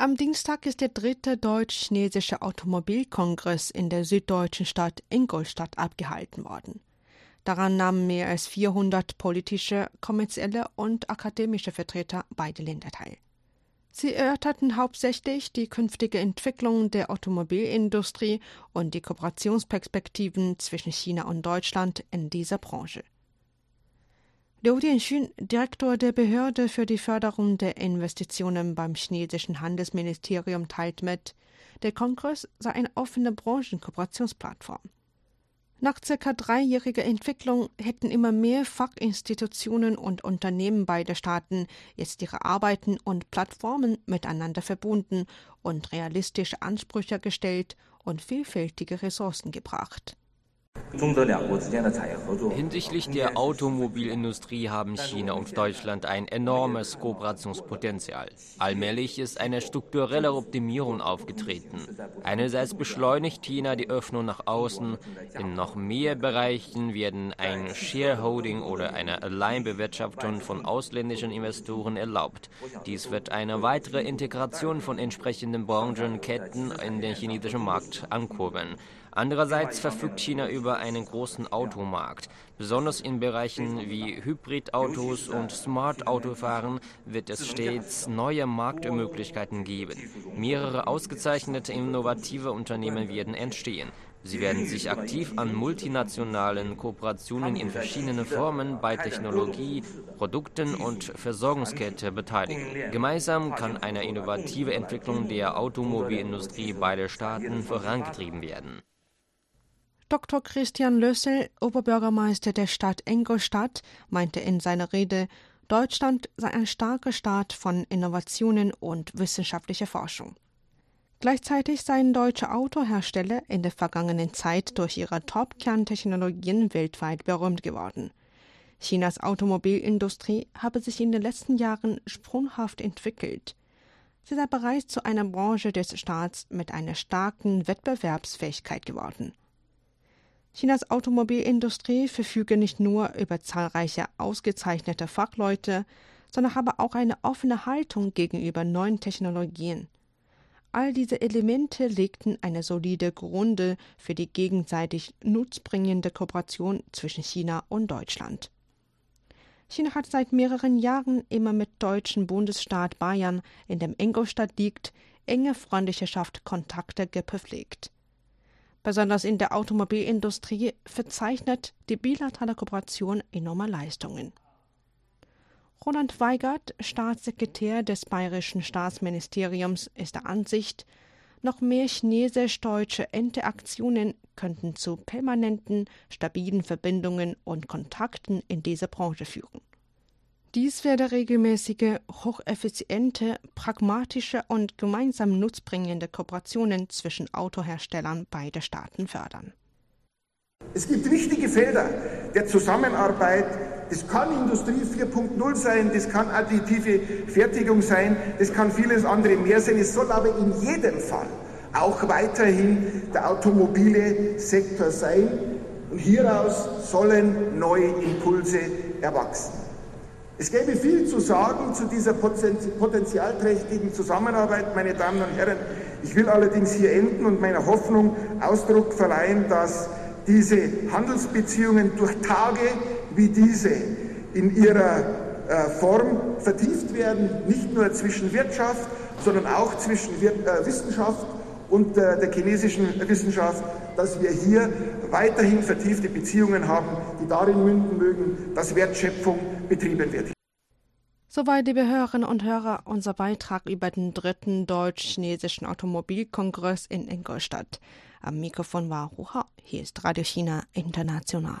Am Dienstag ist der dritte deutsch-chinesische Automobilkongress in der süddeutschen Stadt Ingolstadt abgehalten worden. Daran nahmen mehr als 400 politische, kommerzielle und akademische Vertreter beider Länder teil. Sie erörterten hauptsächlich die künftige Entwicklung der Automobilindustrie und die Kooperationsperspektiven zwischen China und Deutschland in dieser Branche. Liu Dianxun, Direktor der Behörde für die Förderung der Investitionen beim chinesischen Handelsministerium, teilt mit, der Kongress sei eine offene Branchenkooperationsplattform. Nach circa dreijähriger Entwicklung hätten immer mehr Fachinstitutionen und Unternehmen beider Staaten jetzt ihre Arbeiten und Plattformen miteinander verbunden und realistische Ansprüche gestellt und vielfältige Ressourcen gebracht. Hinsichtlich der Automobilindustrie haben China und Deutschland ein enormes Kooperationspotenzial. Allmählich ist eine strukturelle Optimierung aufgetreten. Einerseits beschleunigt China die Öffnung nach außen. In noch mehr Bereichen werden ein Shareholding oder eine Alleinbewirtschaftung von ausländischen Investoren erlaubt. Dies wird eine weitere Integration von entsprechenden Branchenketten in den chinesischen Markt ankurbeln. Andererseits verfügt China über einen großen Automarkt. Besonders in Bereichen wie Hybridautos und Smart-Autofahren wird es stets neue Marktmöglichkeiten geben. Mehrere ausgezeichnete innovative Unternehmen werden entstehen. Sie werden sich aktiv an multinationalen Kooperationen in verschiedenen Formen bei Technologie, Produkten und Versorgungskette beteiligen. Gemeinsam kann eine innovative Entwicklung der Automobilindustrie beider Staaten vorangetrieben werden. Dr. Christian Lössel, Oberbürgermeister der Stadt Ingolstadt, meinte in seiner Rede, Deutschland sei ein starker Staat von Innovationen und wissenschaftlicher Forschung. Gleichzeitig seien deutsche Autohersteller in der vergangenen Zeit durch ihre Top-Kerntechnologien weltweit berühmt geworden. Chinas Automobilindustrie habe sich in den letzten Jahren sprunghaft entwickelt. Sie sei bereits zu einer Branche des Staats mit einer starken Wettbewerbsfähigkeit geworden. Chinas Automobilindustrie verfüge nicht nur über zahlreiche ausgezeichnete Fachleute, sondern habe auch eine offene Haltung gegenüber neuen Technologien. All diese Elemente legten eine solide Grunde für die gegenseitig nutzbringende Kooperation zwischen China und Deutschland. China hat seit mehreren Jahren immer mit deutschen Bundesstaat Bayern, in dem Ingolstadt liegt, enge freundschaft Kontakte gepflegt. Besonders in der Automobilindustrie verzeichnet die bilaterale Kooperation enorme Leistungen. Roland Weigert, Staatssekretär des Bayerischen Staatsministeriums, ist der Ansicht, noch mehr chinesisch-deutsche Interaktionen könnten zu permanenten, stabilen Verbindungen und Kontakten in dieser Branche führen. Dies werde regelmäßige, hocheffiziente, pragmatische und gemeinsam nutzbringende Kooperationen zwischen Autoherstellern beider Staaten fördern. Es gibt wichtige Felder der Zusammenarbeit. Das kann Industrie 4.0 sein, das kann additive Fertigung sein, das kann vieles andere mehr sein. Es soll aber in jedem Fall auch weiterhin der automobile Sektor sein. Und hieraus sollen neue Impulse erwachsen. Es gäbe viel zu sagen zu dieser potenzialträchtigen Zusammenarbeit, meine Damen und Herren. Ich will allerdings hier enden und meiner Hoffnung Ausdruck verleihen, dass diese Handelsbeziehungen durch Tage wie diese in ihrer äh, Form vertieft werden, nicht nur zwischen Wirtschaft, sondern auch zwischen äh, Wissenschaft und äh, der chinesischen Wissenschaft, dass wir hier weiterhin vertiefte Beziehungen haben, die darin münden mögen, dass Wertschöpfung betrieben wird. Soweit, liebe Hörerinnen und Hörer, unser Beitrag über den dritten deutsch-chinesischen Automobilkongress in Ingolstadt. Am Mikrofon war Hu Hao. Hier ist Radio China International.